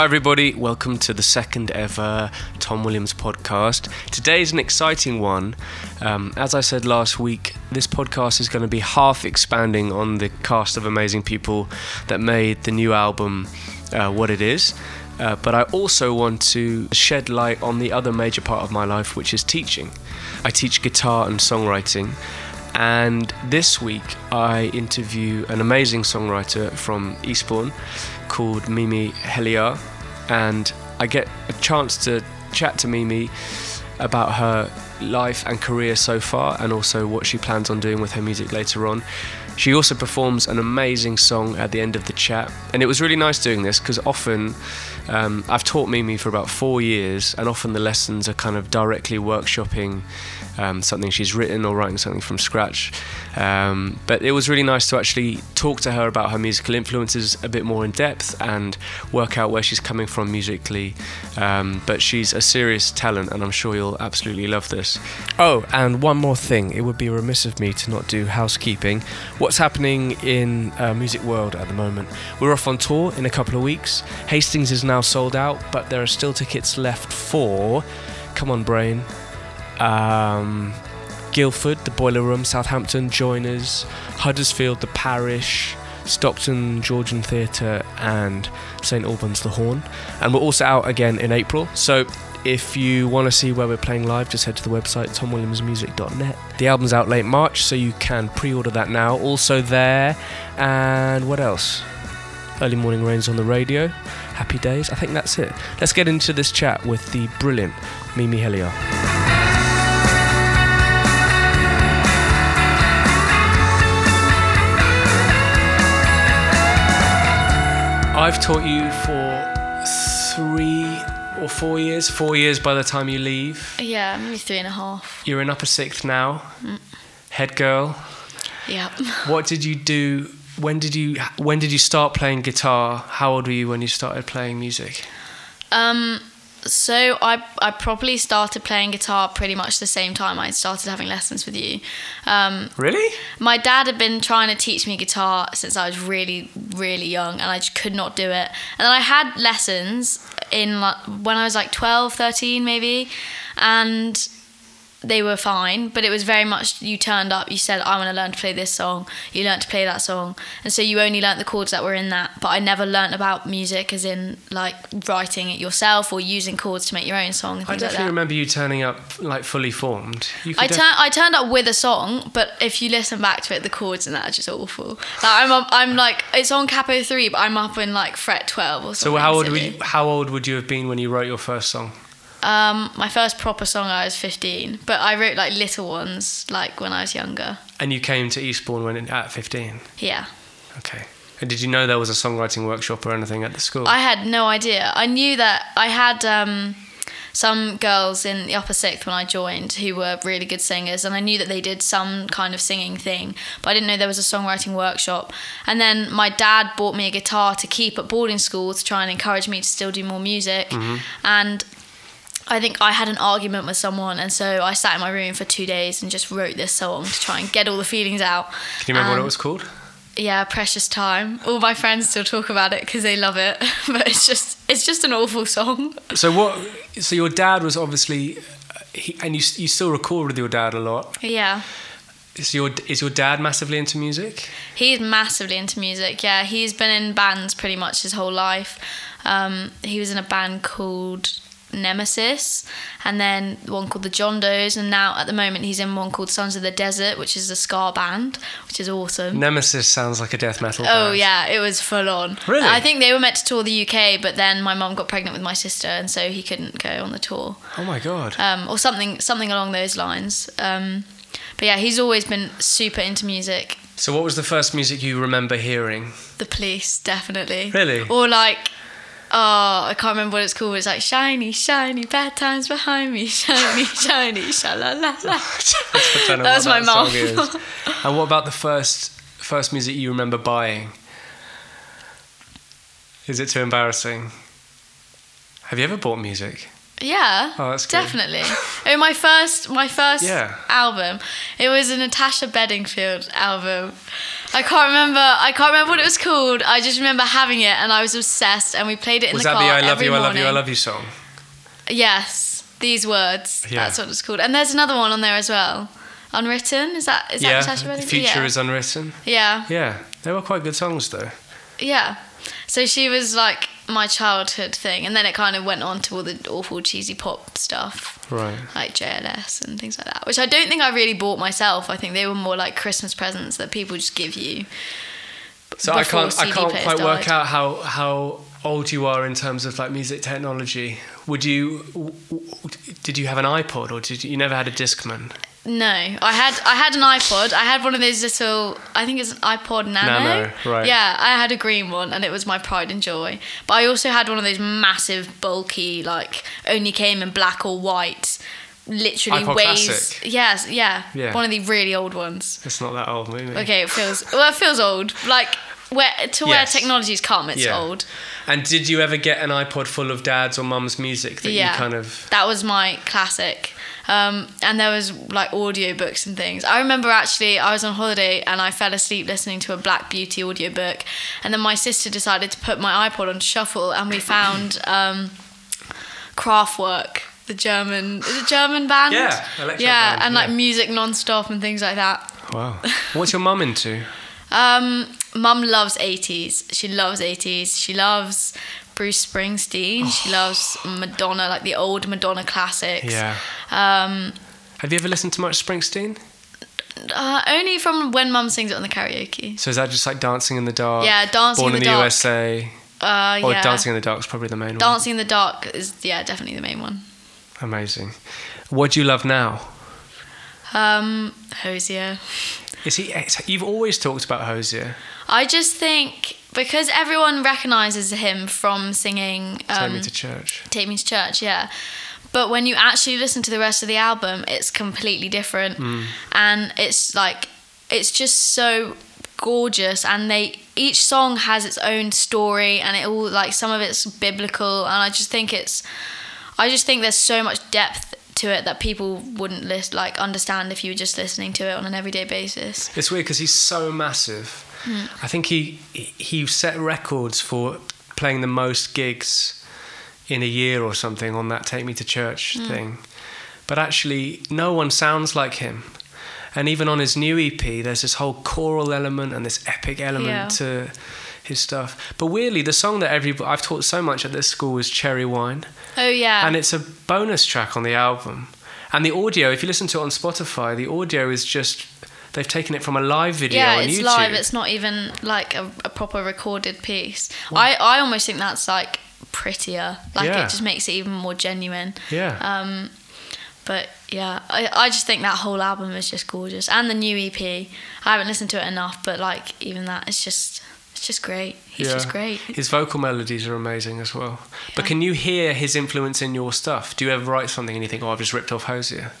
Hi, everybody. Welcome to the second ever Tom Williams podcast. Today's an exciting one. Um, as I said last week, this podcast is going to be half expanding on the cast of amazing people that made the new album uh, what it is. Uh, but I also want to shed light on the other major part of my life, which is teaching. I teach guitar and songwriting. And this week, I interview an amazing songwriter from Eastbourne called Mimi Helyar. And I get a chance to chat to Mimi about her life and career so far, and also what she plans on doing with her music later on. She also performs an amazing song at the end of the chat, and it was really nice doing this because often um, I've taught Mimi for about four years, and often the lessons are kind of directly workshopping um, something she's written or writing something from scratch. Um, but it was really nice to actually talk to her about her musical influences a bit more in depth and work out where she's coming from musically. Um, but she's a serious talent, and I'm sure you'll absolutely love this. Oh, and one more thing it would be remiss of me to not do housekeeping. What's happening in uh, music world at the moment? We're off on tour in a couple of weeks. Hastings is now sold out, but there are still tickets left for. Come on, brain um, Guildford, the Boiler Room, Southampton, Joiners, Huddersfield, the Parish, Stockton, Georgian Theatre, and St Albans, the Horn. And we're also out again in April. So if you want to see where we're playing live, just head to the website tomwilliamsmusic.net. The album's out late March, so you can pre order that now. Also, there. And what else? Early Morning Rains on the radio. Happy days. I think that's it. Let's get into this chat with the brilliant Mimi Helyar. I've taught you for three or four years. Four years by the time you leave. Yeah, maybe three and a half. You're in upper sixth now. Mm. Head girl. Yeah. What did you do? When did you when did you start playing guitar? How old were you when you started playing music? Um, so I I probably started playing guitar pretty much the same time I started having lessons with you. Um, really? My dad had been trying to teach me guitar since I was really really young, and I just could not do it. And then I had lessons in like, when I was like 12, 13 maybe, and they were fine, but it was very much you turned up, you said, I want to learn to play this song, you learned to play that song. And so you only learnt the chords that were in that, but I never learnt about music as in like writing it yourself or using chords to make your own song. I definitely like remember you turning up like fully formed. I, def- I turned up with a song, but if you listen back to it, the chords in that are just awful. Like I'm, up, I'm like, it's on capo 3, but I'm up in like fret 12 or something. So how old, would you, how old would you have been when you wrote your first song? Um, my first proper song I was 15, but I wrote like little ones like when I was younger. And you came to Eastbourne when at 15? Yeah. Okay. And did you know there was a songwriting workshop or anything at the school? I had no idea. I knew that I had um, some girls in the upper sixth when I joined who were really good singers, and I knew that they did some kind of singing thing, but I didn't know there was a songwriting workshop. And then my dad bought me a guitar to keep at boarding school to try and encourage me to still do more music. Mm-hmm. And I think I had an argument with someone, and so I sat in my room for two days and just wrote this song to try and get all the feelings out. Can you remember um, what it was called? Yeah, Precious Time. All my friends still talk about it because they love it, but it's just it's just an awful song. So what? So your dad was obviously, he, and you you still record with your dad a lot. Yeah. Is your is your dad massively into music? He's massively into music. Yeah, he's been in bands pretty much his whole life. Um, he was in a band called Nemesis, and then one called the John Does, and now at the moment he's in one called Sons of the Desert, which is a ska band, which is awesome. Nemesis sounds like a death metal. Oh band. yeah, it was full on. Really? I think they were meant to tour the UK, but then my mum got pregnant with my sister, and so he couldn't go on the tour. Oh my god. Um, or something something along those lines. Um, but yeah, he's always been super into music. So what was the first music you remember hearing? The Police, definitely. Really? Or like oh, I can't remember what it's called. It's like shiny, shiny, bad times behind me, shiny, shiny, sha la la la. that was my mom. and what about the first first music you remember buying? Is it too embarrassing? Have you ever bought music? Yeah. Oh, that's good. definitely. oh, my first, my first Yeah. album. It was a Natasha Bedingfield album. I can't remember. I can't remember what it was called. I just remember having it, and I was obsessed. And we played it in Was the car. Was that the I love you, I love you, I love you song? Yes, these words. Yeah. That's what it's called. And there's another one on there as well. Unwritten. Is that is that yeah. Natasha The Bedingfield? future yeah. is unwritten. Yeah. Yeah. They were quite good songs though. Yeah. So she was like my childhood thing, and then it kind of went on to all the awful cheesy pop stuff. Right. like JLS and things like that, which I don't think I really bought myself. I think they were more like Christmas presents that people just give you. So I can't I can't quite work out how how old you are in terms of like music technology. Would you w- w- did you have an iPod or did you, you never had a Discman? No, I had I had an iPod. I had one of those little. I think it's an iPod Nano. Nano, right. Yeah, I had a green one, and it was my pride and joy. But I also had one of those massive, bulky, like only came in black or white. Literally iPod weighs. Classic? Yes, yeah, Yeah. One of the really old ones. It's not that old, maybe. Okay, it feels well. It feels old. Like where to where Yes. technology's come, it's Yeah. old. And did you ever get an iPod full of dad's or mum's music that Yeah. you kind of That was my classic. Um, and there was like audiobooks and things. I remember actually I was on holiday and I fell asleep listening to a Black Beauty audiobook. And then my sister decided to put my iPod on shuffle and we found um, Kraftwerk, the German, is it German band? Yeah, electro Yeah, band, and like music non-stop and things like that. Wow. What's your mum into? Um, Mum loves 80s. She loves 80s. She loves Bruce Springsteen. She loves Madonna, like the old Madonna classics. Yeah. Um, Have you ever listened to much Springsteen? uh, only from when Mum sings it on the karaoke. So is that just like Dancing in the Dark? Yeah, Dancing Born in in the. USA. Uh, Or yeah. Dancing in the Dark is probably the main one. Dancing in the Dark is yeah definitely the main one. Amazing. What do you love now? Um, Hozier. Is he? You've always talked about Hozier. I just think because everyone recognizes him from singing Take um, me to church. Take Me to Church, yeah. But when you actually listen to the rest of the album, it's completely different. Mm. And it's like, it's just so gorgeous. And they, each song has its own story and it all, like, some of it's biblical. And I just think it's, I just think there's so much depth to it that people wouldn't list, like, understand if you were just listening to it on an everyday basis. It's weird because he's so massive. Hmm. I think he he set records for playing the most gigs in a year or something on that Take Me to Church Hmm. thing. But actually, no one sounds like him. And even on his new EP, there's this whole choral element and this epic element Yeah. to his stuff. But weirdly, the song that every I've taught so much at this school is Cherry Wine, Oh, yeah. and it's a bonus track on the album. And the audio, if you listen to it on Spotify, the audio is just they've taken it from a live video yeah, on it's live. It's not even like a, a proper recorded piece. I, I almost think that's like prettier. Like Yeah. it just makes it even more genuine. yeah. Um, but yeah, I, I just think that whole album is just gorgeous, and the new EP. I haven't listened to it enough, but like even that, it's just it's just great. He's yeah. just great. His vocal melodies are amazing as well. Yeah. But can you hear his influence in your stuff? Do you ever write something and you think, "Oh, I've just ripped off Hozier"?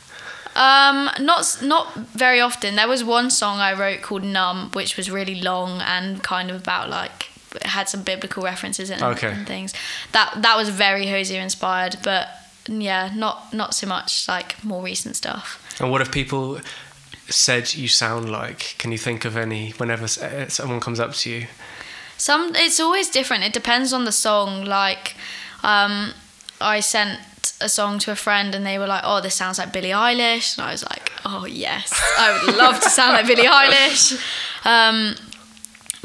Um, not not very often. There was one song I wrote called "Numb," which was really long and kind of about like had some biblical references in it Okay. and things. That that was very Hozier inspired, but yeah, not not so much like more recent stuff. And what have people said you sound like? Can you think of any whenever uh, someone comes up to you? Some it's always different. It depends on the song. Like, um, I sent a song to a friend and they were like, "Oh, this sounds like Billie Eilish," and I was like, "Oh yes, I would love to sound like Billie Eilish." Um,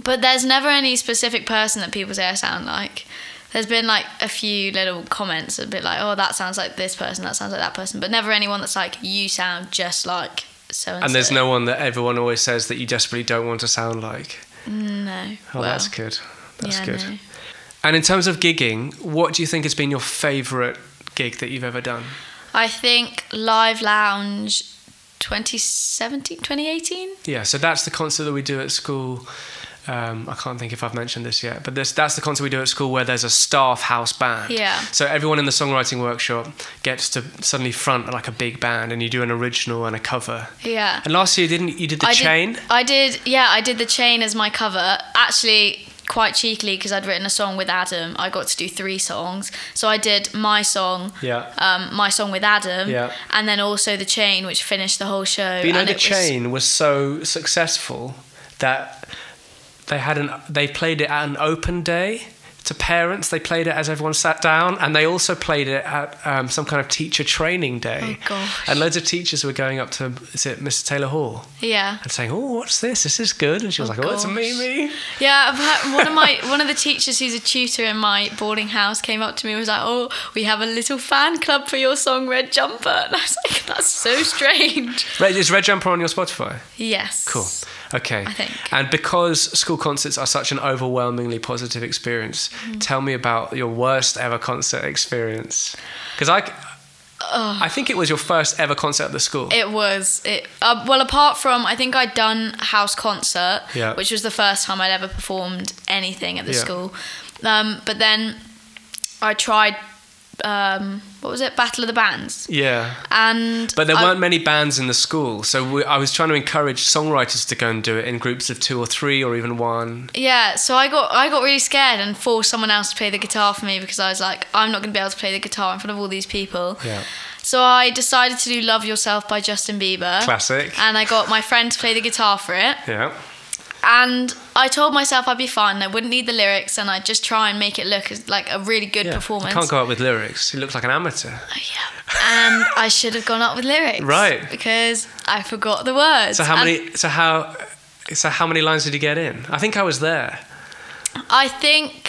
but there's never any specific person that people say I sound like. There's been like a few little comments, a bit like, "Oh, that sounds like this person. That sounds like that person," but never anyone that's like, "You sound just like so and so." And there's no one that everyone always says that you desperately don't want to sound like. no. Oh, well, that's good. That's yeah, good. no. And in terms of gigging, what do you think has been your favourite gig that you've ever done? I think Live Lounge 2017, 2018. Yeah, so that's the concert that we do at school. Um, I can't think if I've mentioned this yet, but this, that's the concert we do at school where there's a staff house band. Yeah. So everyone in the songwriting workshop gets to suddenly front like a big band, and you do an original and a cover. Yeah. And last year, didn't you did the I chain? Did, I did, yeah, I did the chain as my cover. Actually, quite cheekily because I'd written a song with Adam. I got to do three songs, so I did my song, Yeah. um, my song with Adam, Yeah. and then also the chain, which finished the whole show. But you know, and the it was- chain was so successful that they had an they played it at an open day to parents. They played it as everyone sat down, and they also played it at um, some kind of teacher training day. Oh, gosh. And loads of teachers were going up to is it Mrs Taylor Hall yeah. and saying, "Oh, what's this? This is good." And she was Oh, like, "Oh, it's a gosh. Mimi." Yeah, I've had- one of my one of the teachers who's a tutor in my boarding house came up to me and was like, "Oh, we have a little fan club for your song Red Jumper," and I was like, "That's so strange." Red, is Red Jumper on your Spotify? Yes. Cool. Okay. I think. And because school concerts are such an overwhelmingly positive experience, Mm-hmm. tell me about your worst ever concert experience. Because I, I think it was your first ever concert at the school. It was it. Uh, well, apart from I think I'd done house concert, Yeah. which was the first time I'd ever performed anything at the Yeah. school. Um, but then I tried. Um, what was it? Battle of the Bands, yeah. and But there I- weren't many bands in the school, so we, I was trying to encourage songwriters to go and do it in groups of two or three or even one. Yeah, so I got I got really scared and forced someone else to play the guitar for me because I was like, I'm not going to be able to play the guitar in front of all these people. Yeah. So I decided to do "Love Yourself" by Justin Bieber. Classic. And I got my friend to play the guitar for it. Yeah. And I told myself I'd be fine. I wouldn't need the lyrics, and I'd just try and make it look as, like a really good yeah. performance. You can't go out with lyrics. He looks like an amateur. Oh, yeah. And I should have gone up with lyrics, Right. Because I forgot the words. So how And many? So how? So how many lines did you get in? I think I was there. I think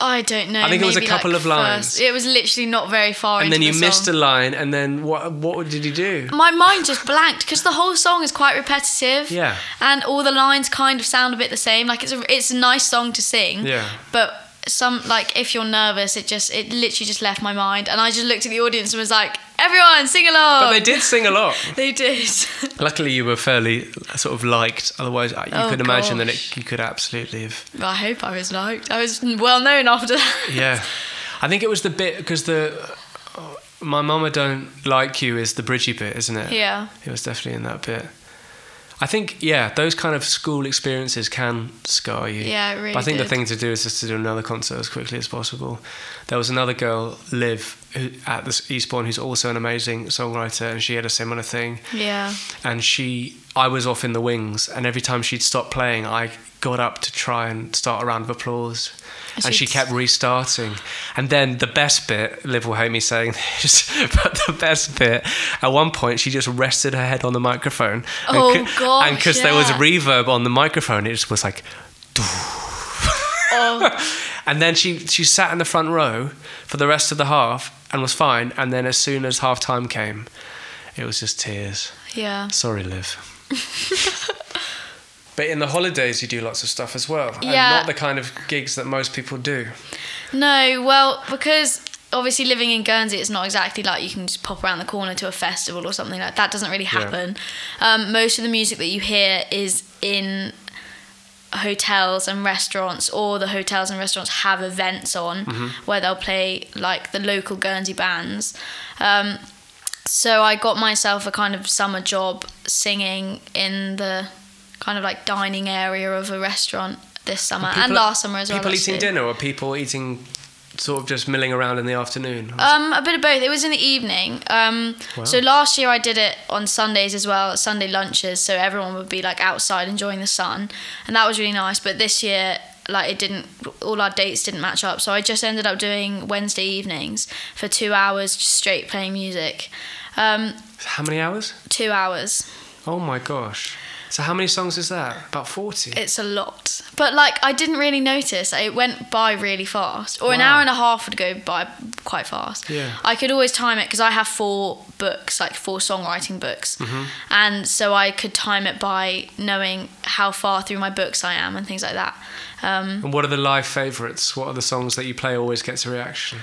I don't know. I think it was a couple like, of lines. first- it was literally not very far. And then you the missed a line, and then what? What did you do? my mind just blanked because the whole song is quite repetitive. Yeah. And all the lines kind of sound a bit the same. Like it's a it's a nice song to sing. Yeah. But some like if you're nervous, it just it literally just left my mind, and I just looked at the audience and was like, "Everyone, sing along." But they did sing a lot. They did. Luckily, you were fairly sort of liked. Otherwise, uh, you Oh, could imagine that it, you could absolutely have. I hope I was liked. I was well known after that. Yeah, I think it was the bit because the my mama don't like you is the bridgy bit, isn't it? Yeah. It was definitely in that bit. I think yeah, those kind of school experiences can scar you. Yeah, it really But I think the thing to do is just to do another concert as quickly as possible. There was another girl, Liv, who, at the Eastbourne, who's also an amazing songwriter, and she had a similar thing. Yeah. and she I was off in the wings and every time she'd stop playing I got up to try and start a round of applause and she kept restarting and then the best bit Liv will hate me saying this but the best bit at one point she just rested her head on the microphone and Oh, c- gosh, and because there was yeah. reverb on the microphone it just was like Oh, and then she she sat in the front row for the rest of the half and was fine and then as soon as half time came it was just tears yeah. Sorry, Liv. but in the holidays, you do lots of stuff as well. And Yeah. not the kind of gigs that most people do. No, well, because obviously living in Guernsey, it's not exactly like you can just pop around the corner to a festival or something like that. Doesn't really happen. Um, most of the music that you hear is in hotels and restaurants, or the hotels and restaurants have events on where they'll play like the local Guernsey bands. Um, so I got myself a kind of summer job singing in the kind of like dining area of a restaurant this summer and last summer as well. People eating dinner or people eating, sort of just milling around in the afternoon? Um, a bit of both. It was in the evening. Um, so last year I did it on Sundays as well, Sunday lunches, so everyone would be like outside enjoying the sun, and that was really nice. But this year, like it didn't, all our dates didn't match up, so I just ended up doing Wednesday evenings for two hours, just straight playing music. Um, How many hours? two hours. Oh my gosh. So how many songs is that? About 40? It's a lot, but like I didn't really notice. It went by really fast, or an hour and a half would go by quite fast. Yeah. I could always time it because I have four books, like four songwriting books, Mm-hmm. and so I could time it by knowing how far through my books I am and things like that. Um, and what are the live favourites? What are the songs that you play always gets a reaction?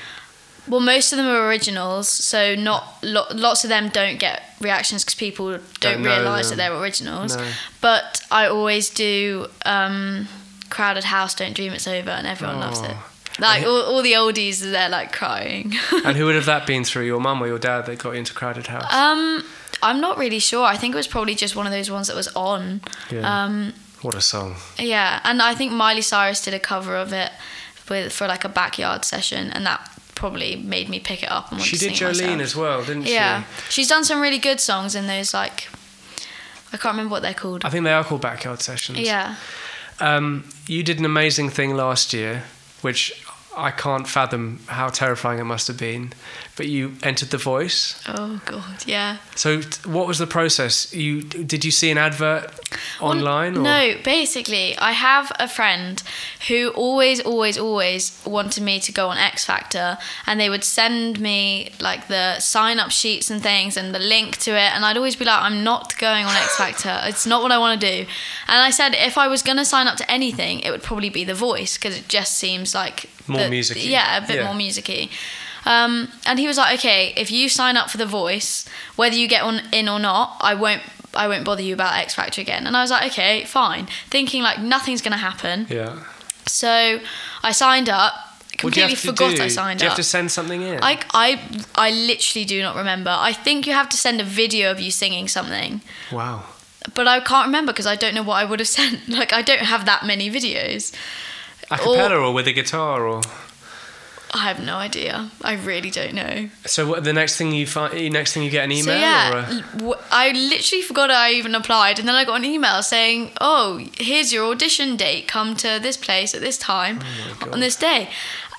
well, most of them are originals, so not lo- lots of them don't get reactions because people don't, Don't realise that they're originals. No. But I always do um, "Crowded House, Don't Dream It's Over," and everyone loves it. Oh. Like all, all the oldies, they're like crying. and who would have that been through? Your mum or your dad that got you into Crowded House? um, I'm not really sure. I think it was probably just one of those ones that was on. Yeah. Um, What a song. Yeah, and I think Miley Cyrus did a cover of it with for like a backyard session, and that probably made me pick it up and want She to did sing it Jolene myself. as well, didn't she? Yeah, she's done some really good songs in those like I can't remember what they're called. I think they are called backyard sessions. Yeah, Um, you did an amazing thing last year, which I can't fathom how terrifying it must have been. But you entered The Voice. oh god, yeah. So, what was the process? You did you see an advert online? No, basically, I have a friend who always, always, always wanted me to go on X Factor, and they would send me like the sign up sheets and things and the link to it, and I'd always be like, I'm not going on X Factor. It's not what I want to do. And I said, if I was going to sign up to anything, it would probably be The Voice because it just seems like More the- musicy. Yeah, a bit Yeah. more musicy. Um, and he was like, okay, if you sign up for The Voice, whether you get on in or not, I won't. I won't bother you about X Factor again. And I was like, okay, fine. Thinking like nothing's gonna happen. Yeah. So I signed up. What do you Completely forgot do? I signed up. Do you up. have to send something in? I, I, I literally do not remember. I think you have to send a video of you singing something, wow. but I can't remember because I don't know what I would have sent. Like I don't have that many videos. A cappella or with a guitar or. I have no idea. I really don't know. So what, the next thing you find, next thing you get an email So yeah, or a, I literally forgot I even applied, and then I got an email saying, "Oh, here's your audition date. Come to this place at this time Oh on this day."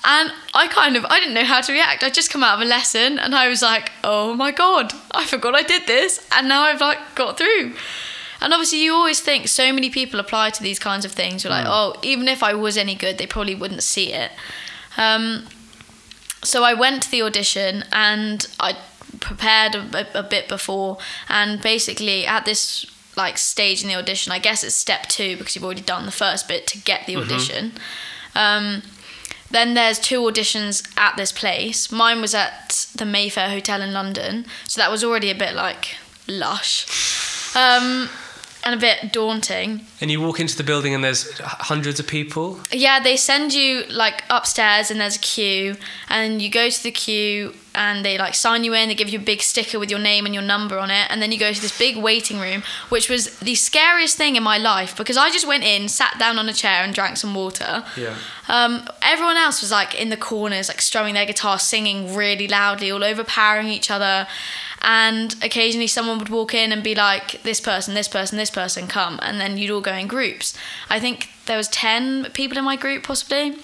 And I kind of I didn't know how to react. I just come out of a lesson, and I was like, "Oh my god, I forgot I did this, and now I've like got through." And obviously, you always think so many people apply to these kinds of things. You're like, "Oh, even if I was any good, they probably wouldn't see it." Um, so I went to the audition and I prepared a, a, a bit before. And basically at this like stage in the audition I guess it's step two because you've already done the first bit to get the audition. Um, then there's two auditions at this place. Mine was at the Mayfair Hotel in London. So that was already a bit like lush. Um, and a bit daunting and you walk into the building and there's hundreds of people. yeah, they send you like upstairs and there's a queue, and you go to the queue and they like sign you in. They give you a big sticker with your name and your number on it, and then you go to this big waiting room, which was the scariest thing in my life because I just went in, sat down on a chair, and drank some water. Yeah. Um, everyone else was like in the corners, like strumming their guitar, singing really loudly, all overpowering each other. And occasionally someone would walk in and be like, "This person, this person, this person, come," and then you'd all go in groups. I think there was ten people in my group, possibly.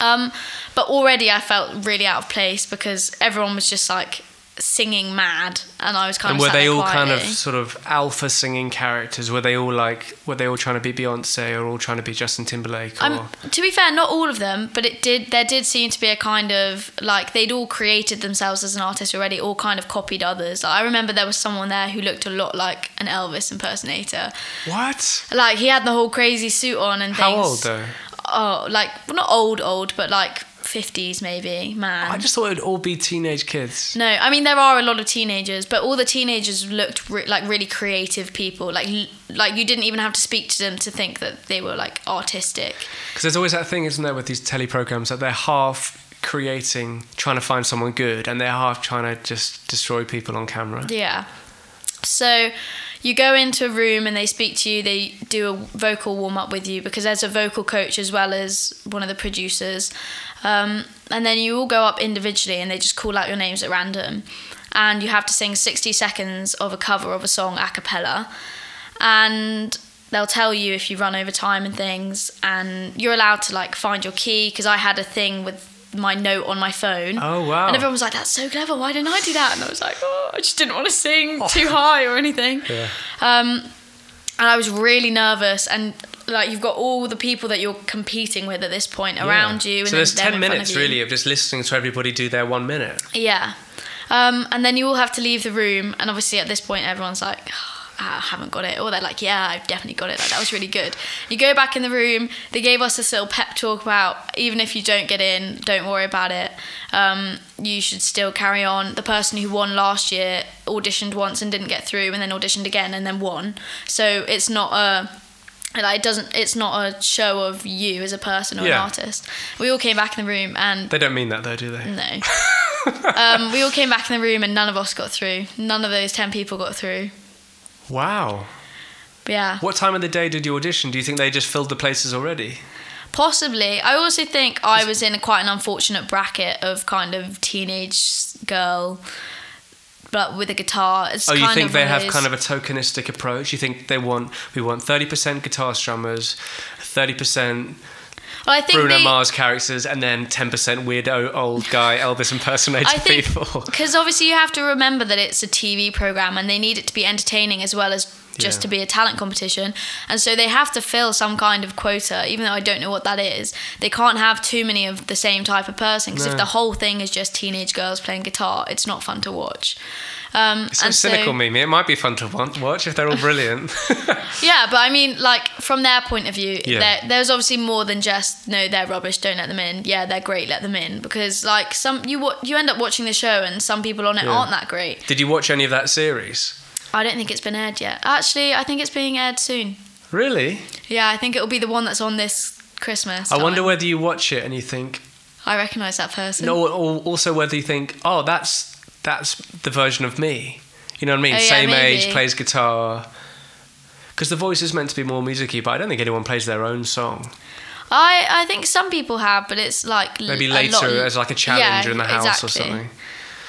Um, but already I felt really out of place because everyone was just like singing mad, and I was kind And of. were they all kind of sort of alpha singing characters? Were they all like, were they all trying to be Beyonce or all trying to be Justin Timberlake? Or Um, to be fair, not all of them, but it did. There did seem to be a kind of like they'd all created themselves as an artist already, all kind of copied others. Like, I remember there was someone there who looked a lot like an Elvis impersonator. what? Like he had the whole crazy suit on and things. How old though? Oh, like well, not old, old, but like fifties maybe. Man. I just thought it'd all be teenage kids. No, I mean there are a lot of teenagers, but all the teenagers looked re- like really creative people. Like l- like you didn't even have to speak to them to think that they were like artistic. Because there's always that thing, isn't there, with these telly programs that they're half creating, trying to find someone good, and they're half trying to just destroy people on camera. Yeah. So you go into a room and they speak to you, they do a vocal warm up with you because there's a vocal coach as well as one of the producers. Um, and then you all go up individually and they just call out your names at random. And you have to sing 60 seconds of a cover of a song a cappella. And they'll tell you if you run over time and things. And you're allowed to like find your key because I had a thing with my note on my phone. Oh, wow. And everyone was like, "That's so clever. Why didn't I do that?" And I was like, "Oh, I just didn't want to sing too high or anything." Yeah. Um, and I was really nervous, and like you've got all the people that you're competing with at this point around you. And So there's 10 minutes of really of just listening to everybody do their one minute. Yeah. Um, and then you all have to leave the room, and obviously at this point everyone's like. "Oh, I haven't got it, or they're like, "Yeah, I've definitely got it. Like that was really good." You go back in the room. They gave us this little pep talk about even if you don't get in, don't worry about it. Um, you should still carry on. The person who won last year auditioned once and didn't get through, and then auditioned again and then won. So it's not a like it doesn't. It's not a show of you as a person or Yeah. an artist. We all came back in the room and They don't mean that though, do they? no. um, we all came back in the room and none of us got through. None of those 10 people got through. Wow. Yeah. What time of the day did you audition? Do you think they just filled the places already? Possibly. I also think I was in a quite an unfortunate bracket of kind of teenage girl, but with a guitar. It's Oh, you think they have kind of a tokenistic approach? You think they want we want thirty percent guitar strummers, thirty percent Well, I think Bruno they, Mars characters, and then ten percent weirdo old guy Elvis impersonating I think people? because obviously you have to remember that it's a TV program and they need it to be entertaining as well as just Yeah. to be a talent competition, and so they have to fill some kind of quota. Even though I don't know what that is, they can't have too many of the same type of person because No. if the whole thing is just teenage girls playing guitar, it's not fun to watch. Um, It's so cynical, Mimi. It might be fun to watch if they're all brilliant. Yeah, but I mean, like from their point of view, Yeah. there, there's obviously more than just no, they're rubbish, don't let them in. Yeah, they're great, let them in because like some you you end up watching the show and some people on it Yeah. aren't that great. Did you watch any of that series? I don't think it's been aired yet. Actually, I think it's being aired soon. Really? Yeah, I think it'll be the one that's on this Christmas. I wonder whether you watch it and you think, I recognise that person. no, also whether you think, oh, that's that's the version of me. You know what I mean? Oh, yeah, Same age, plays guitar. Because the voice is meant to be more musicy, but I don't think anyone plays their own song. I I think some people have, but it's like l- Maybe a later lot- as like a challenge Yeah, in the house or something.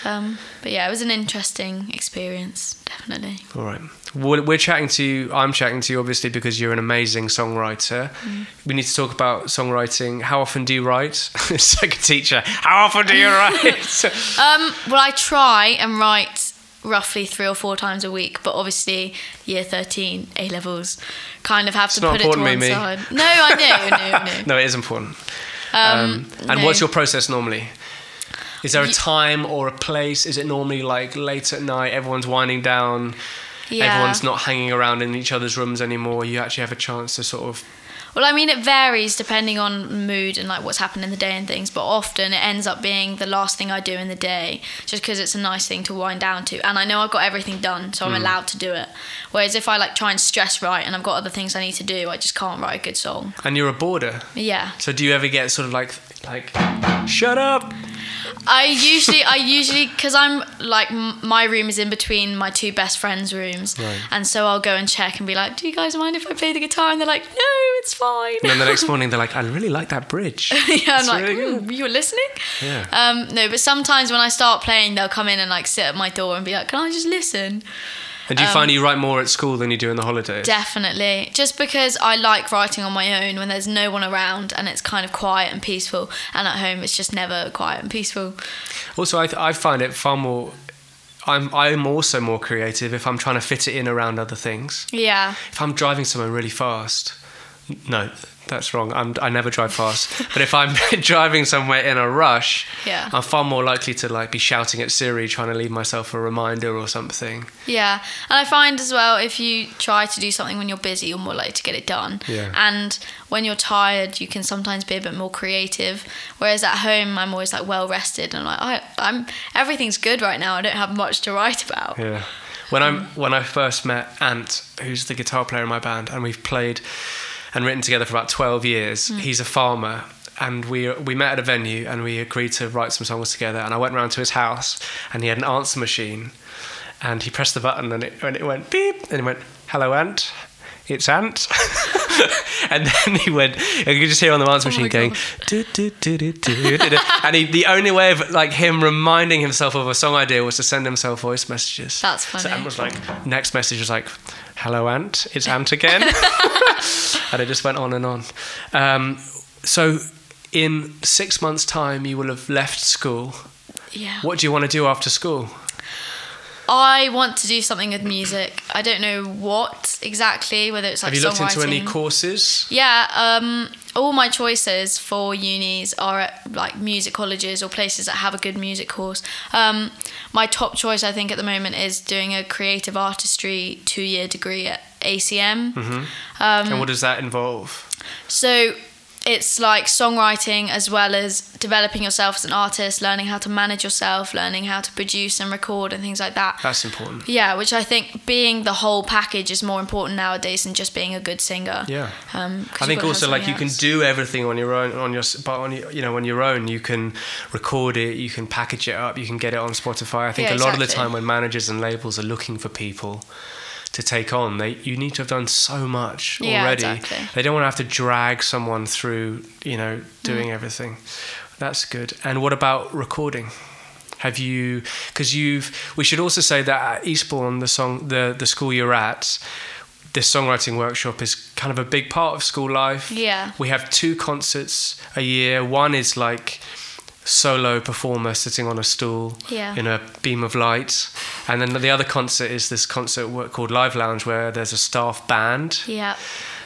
Um, but yeah, it was an interesting experience, definitely. All right. We're, we're chatting to you. I'm chatting to you, obviously, because you're an amazing songwriter. Mm. We need to talk about songwriting. How often do you write? it's like a teacher. How often do you write? Um, well, I try and write roughly three or four times a week, but obviously year 13, A levels, kind of have to put it to one Mimi. side. No, I know, no, no. no, it is important. Um, Um, and no. what's your process normally? Is there a time or a place? Is it normally like late at night? Everyone's winding down. Yeah. Everyone's not hanging around in each other's rooms anymore. You actually have a chance to sort of. Well, I mean, it varies depending on mood and like what's happened in the day and things, but often it ends up being the last thing I do in the day just because it's a nice thing to wind down to. And I know I've got everything done, so I'm Hmm. allowed to do it. Whereas if I like try and stress write and I've got other things I need to do, I just can't write a good song. And you're a boarder. Yeah. So do you ever get sort of like like, shut up? I usually, I usually, because I'm like, m- my room is in between my two best friends' rooms, Right. and so I'll go and check and be like, "Do you guys mind if I play the guitar?" And they're like, "No, it's fine." And then the next morning they're like, I really like that bridge. yeah, I'm It's like, really "Hmm, "You were listening?" Yeah. Um, no, but sometimes when I start playing, they'll come in and like sit at my door and be like, "Can I just listen?" And do you find um, you write more at school than you do in the holidays? Definitely, just because I like writing on my own when there's no one around and it's kind of quiet and peaceful, and at home it's just never quiet and peaceful. Also, I, I find it far more. I'm I'm also more creative if I'm trying to fit it in around other things. Yeah, If I'm driving somewhere really fast, no, that's wrong. I'm, I never drive fast. but if I'm driving somewhere in a rush, Yeah. I'm far more likely to like be shouting at Siri, trying to leave myself a reminder or something. Yeah, and I find as well if you try to do something when you're busy, you're more likely to get it done. Yeah. And when you're tired, you can sometimes be a bit more creative. Whereas at home, I'm always like well rested and like I, I'm everything's good right now. I don't have much to write about. Yeah. When I'm um, when I first met Ant, who's the guitar player in my band, and we've played and written together for about twelve years. Hmm. He's a farmer, and we we met at a venue and we agreed to write some songs together. And I went round to his house, and he had an answer machine, and he pressed the button and it and it went beep, and he went, "Hello, Ant." It's Ant, and then he went. You could just hear on the answer Oh machine going, "Do, do, do, do, do, do, do." and he, the only way of like him reminding himself of a song idea was to send himself voice messages. That's So funny. Ant was like, next message was like, hello, Ant, it's Ant again. and it just went on and on. Um, so, in six months' time, you will have left school. Yeah. What do you want to do after school? I want to do something with music. I don't know what exactly, whether it's like have you looked into any courses? Yeah, um, all my choices for unis are at like music colleges or places that have a good music course. Um, my top choice, I think, at the moment is doing a creative artistry two year degree at ACM. Um, and what does that involve? So it's like songwriting as well as developing yourself as an artist, learning how to manage yourself, learning how to produce and record and things like that. That's important. Yeah, which I think being the whole package is more important nowadays than just being a good singer. Yeah. Um, I think also like you can do everything on your own on your but on your, you know on your own you can record it you can package it up you can get it on Spotify I think Yeah, a lot of the time when managers and labels are looking for people to take on. They you need to have done so much Yeah, already. exactly. They don't want to have to drag someone through, you know, Mm. doing everything. That's good. And what about recording? Have you? Because you've. We should also say that at Eastbourne, the song, the the school you're at, this songwriting workshop is kind of a big part of school life. Yeah. We have two concerts a year. One is like solo performer sitting on a stool Yeah. in a beam of light, and then the other concert is this concert called Live Lounge where there's a staff band. Yeah.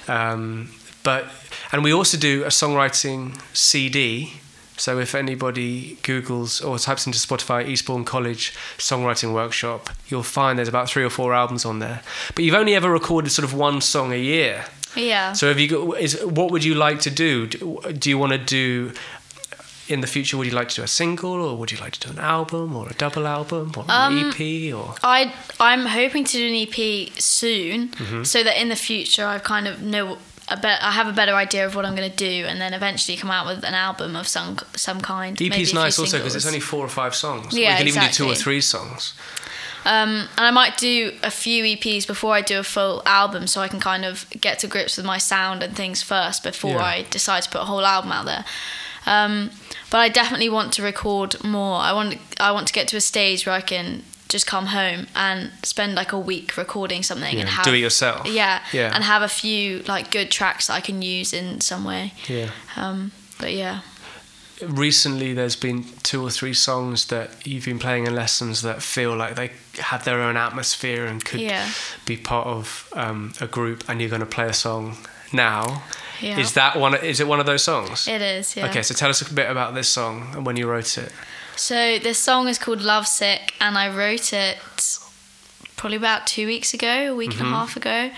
Um, but and we also do a songwriting CD. So if anybody Googles or types into Spotify Eastbourne College songwriting workshop, you'll find there's about three or four albums on there. But you've only ever recorded sort of one song a year. Yeah. So have you got? Is what would you like to do? Do, do you want to do? In the future, would you like to do a single, or would you like to do an album, or a double album, or an Um, EP, or I I'm hoping to do an EP soon, Mm-hmm. so that in the future I kind of know a bet I have a better idea of what I'm going to do, and then eventually come out with an album of some some kind. maybe a EP's nice also because it's only four or five songs. Yeah, you can even do two or three songs. Um, and I might do a few EPs before I do a full album, so I can kind of get to grips with my sound and things first before Yeah. I decide to put a whole album out there. Um, but I definitely want to record more. I want I want to get to a stage where I can just come home and spend like a week recording something and have do it yourself. Yeah, Yeah. and have a few like good tracks that I can use in some way. Yeah. Um, but yeah, Recently, there's been two or three songs that you've been playing in lessons that feel like they have their own atmosphere and could Yeah. be part of um, a group, and you're going to play a song now. Yeah. Is that one? Is it one of those songs? it is. Yeah. Okay, so tell us a bit about this song and when you wrote it. So this song is called Lovesick, and I wrote it probably about two weeks ago, a week and a half ago.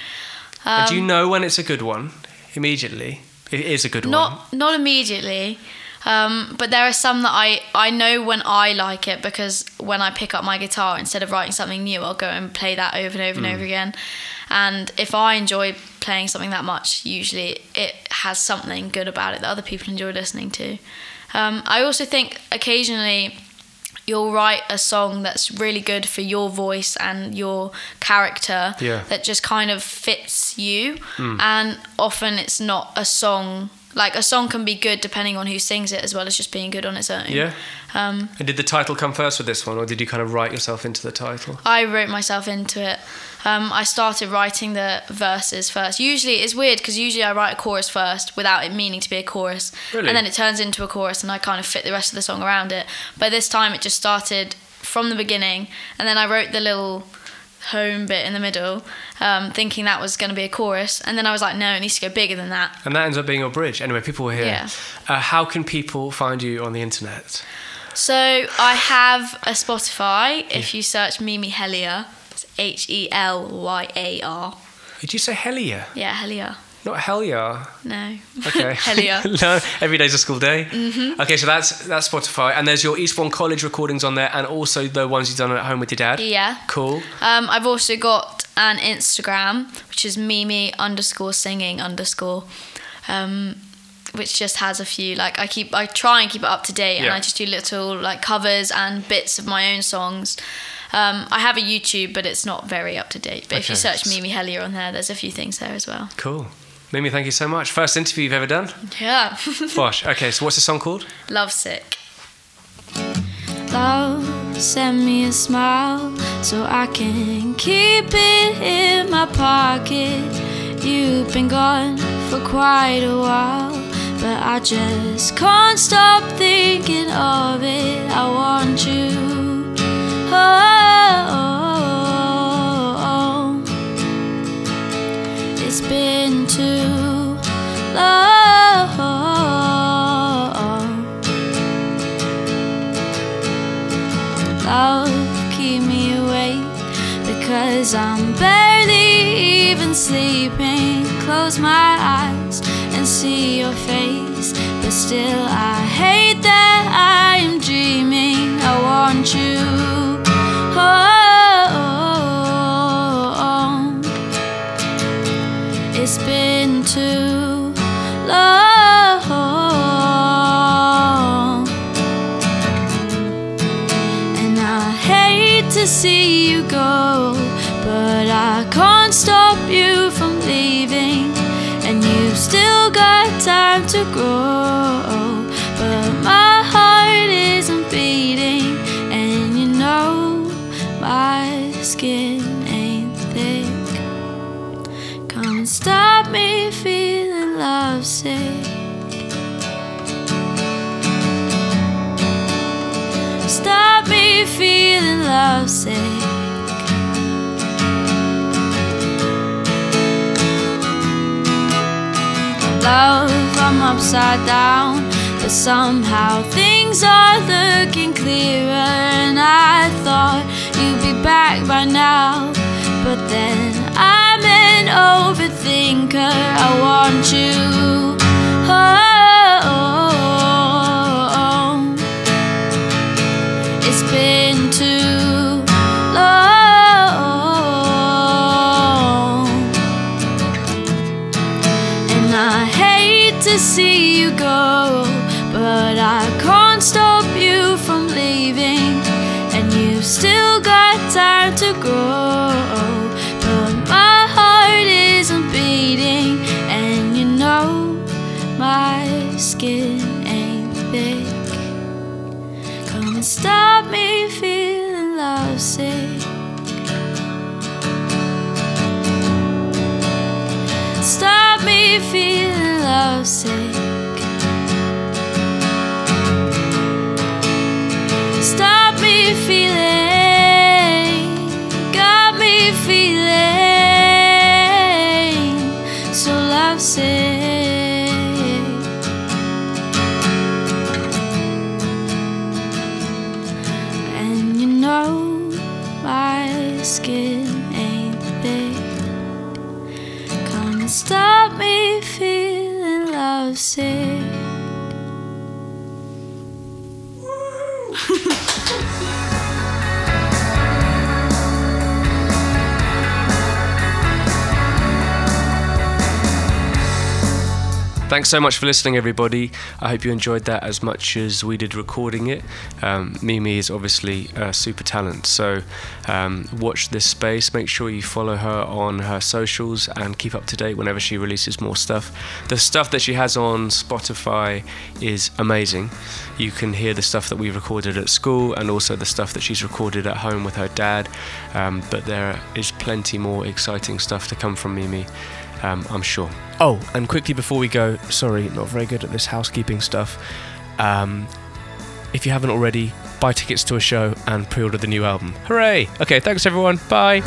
Um, do you know when it's a good one? Immediately, it is a good one. Not not immediately, um, but there are some that I I know when I like it because when I pick up my guitar instead of writing something new, I'll go and play that over and over and over again. And if I enjoy playing something that much, usually it has something good about it that other people enjoy listening to. Um, I also think occasionally you'll write a song that's really good for your voice and your character Yeah. that just kind of fits you and often it's not a song like a song can be good depending on who sings it as well as just being good on its own Yeah. um, And did the title come first with this one, or did you kind of write yourself into the title? I wrote myself into it. Um, I started writing the verses first. Usually it's weird because usually I write a chorus first without it meaning to be a chorus, Really? and then it turns into a chorus, and I kind of fit the rest of the song around it. But this time it just started from the beginning, and then I wrote the little home bit in the middle, um, thinking that was going to be a chorus, and then I was like, no, it needs to go bigger than that. And that ends up being your bridge. Anyway, people were here. Yeah. Uh, how can people find you on the internet? So I have a Spotify. If you search Mimi Helia, it's H E L Y A R. Did you say Helia? Yeah, Helia. Not Helia. No. Okay. Helia. no, every day's a school day. Mm-hmm. Okay, so that's that's Spotify, and there's your Eastbourne College recordings on there, and also the ones you've done at home with your dad. Yeah. Cool. Um, I've also got an Instagram, which is Mimi underscore singing underscore, um, which just has a few like I keep I try and keep it up to date, and Yeah. I just do little like covers and bits of my own songs. Um, I have a YouTube, but it's not very up to date. But if you search Mimi Helyar on there, there's a few things there as well. Cool. Mimi, thank you so much. First interview you've ever done? Yeah. Bosh. Okay, so what's the song called? Love Sick. Love, send me a smile so I can keep it in my pocket. You've been gone for quite a while, but I just can't stop thinking of it. I want you. Oh, it's been too long. love keep me awake because I'm barely even sleeping. Close my eyes and see your face, still I hate that I am dreaming. I want you. Oh, it's been too long. And I hate to see you go, but I can't stop you from leaving. And you've still got time to grow. Thick. Come and stop me feeling lovesick. Stop me feeling lovesick. Love, I'm upside down, but somehow things are looking clearer. And I thought you'd be back by now, but then I'm an overthinker. I want you home. Oh, it's been too long. And I hate to see you go, but I Thanks so much for listening, everybody. I hope you enjoyed that as much as we did recording it. Um, Mimi is obviously a super talent, so um, watch this space. Make sure you follow her on her socials and keep up to date whenever she releases more stuff. The stuff that she has on Spotify is amazing. You can hear the stuff that we recorded at school and also the stuff that she's recorded at home with her dad. Um, but there is plenty more exciting stuff to come from Mimi um, I'm sure. Oh, and quickly before we go, sorry, not very good at this housekeeping stuff. Um, if you haven't already, buy tickets to a show and pre order the new album. Hooray! Okay, thanks everyone. Bye.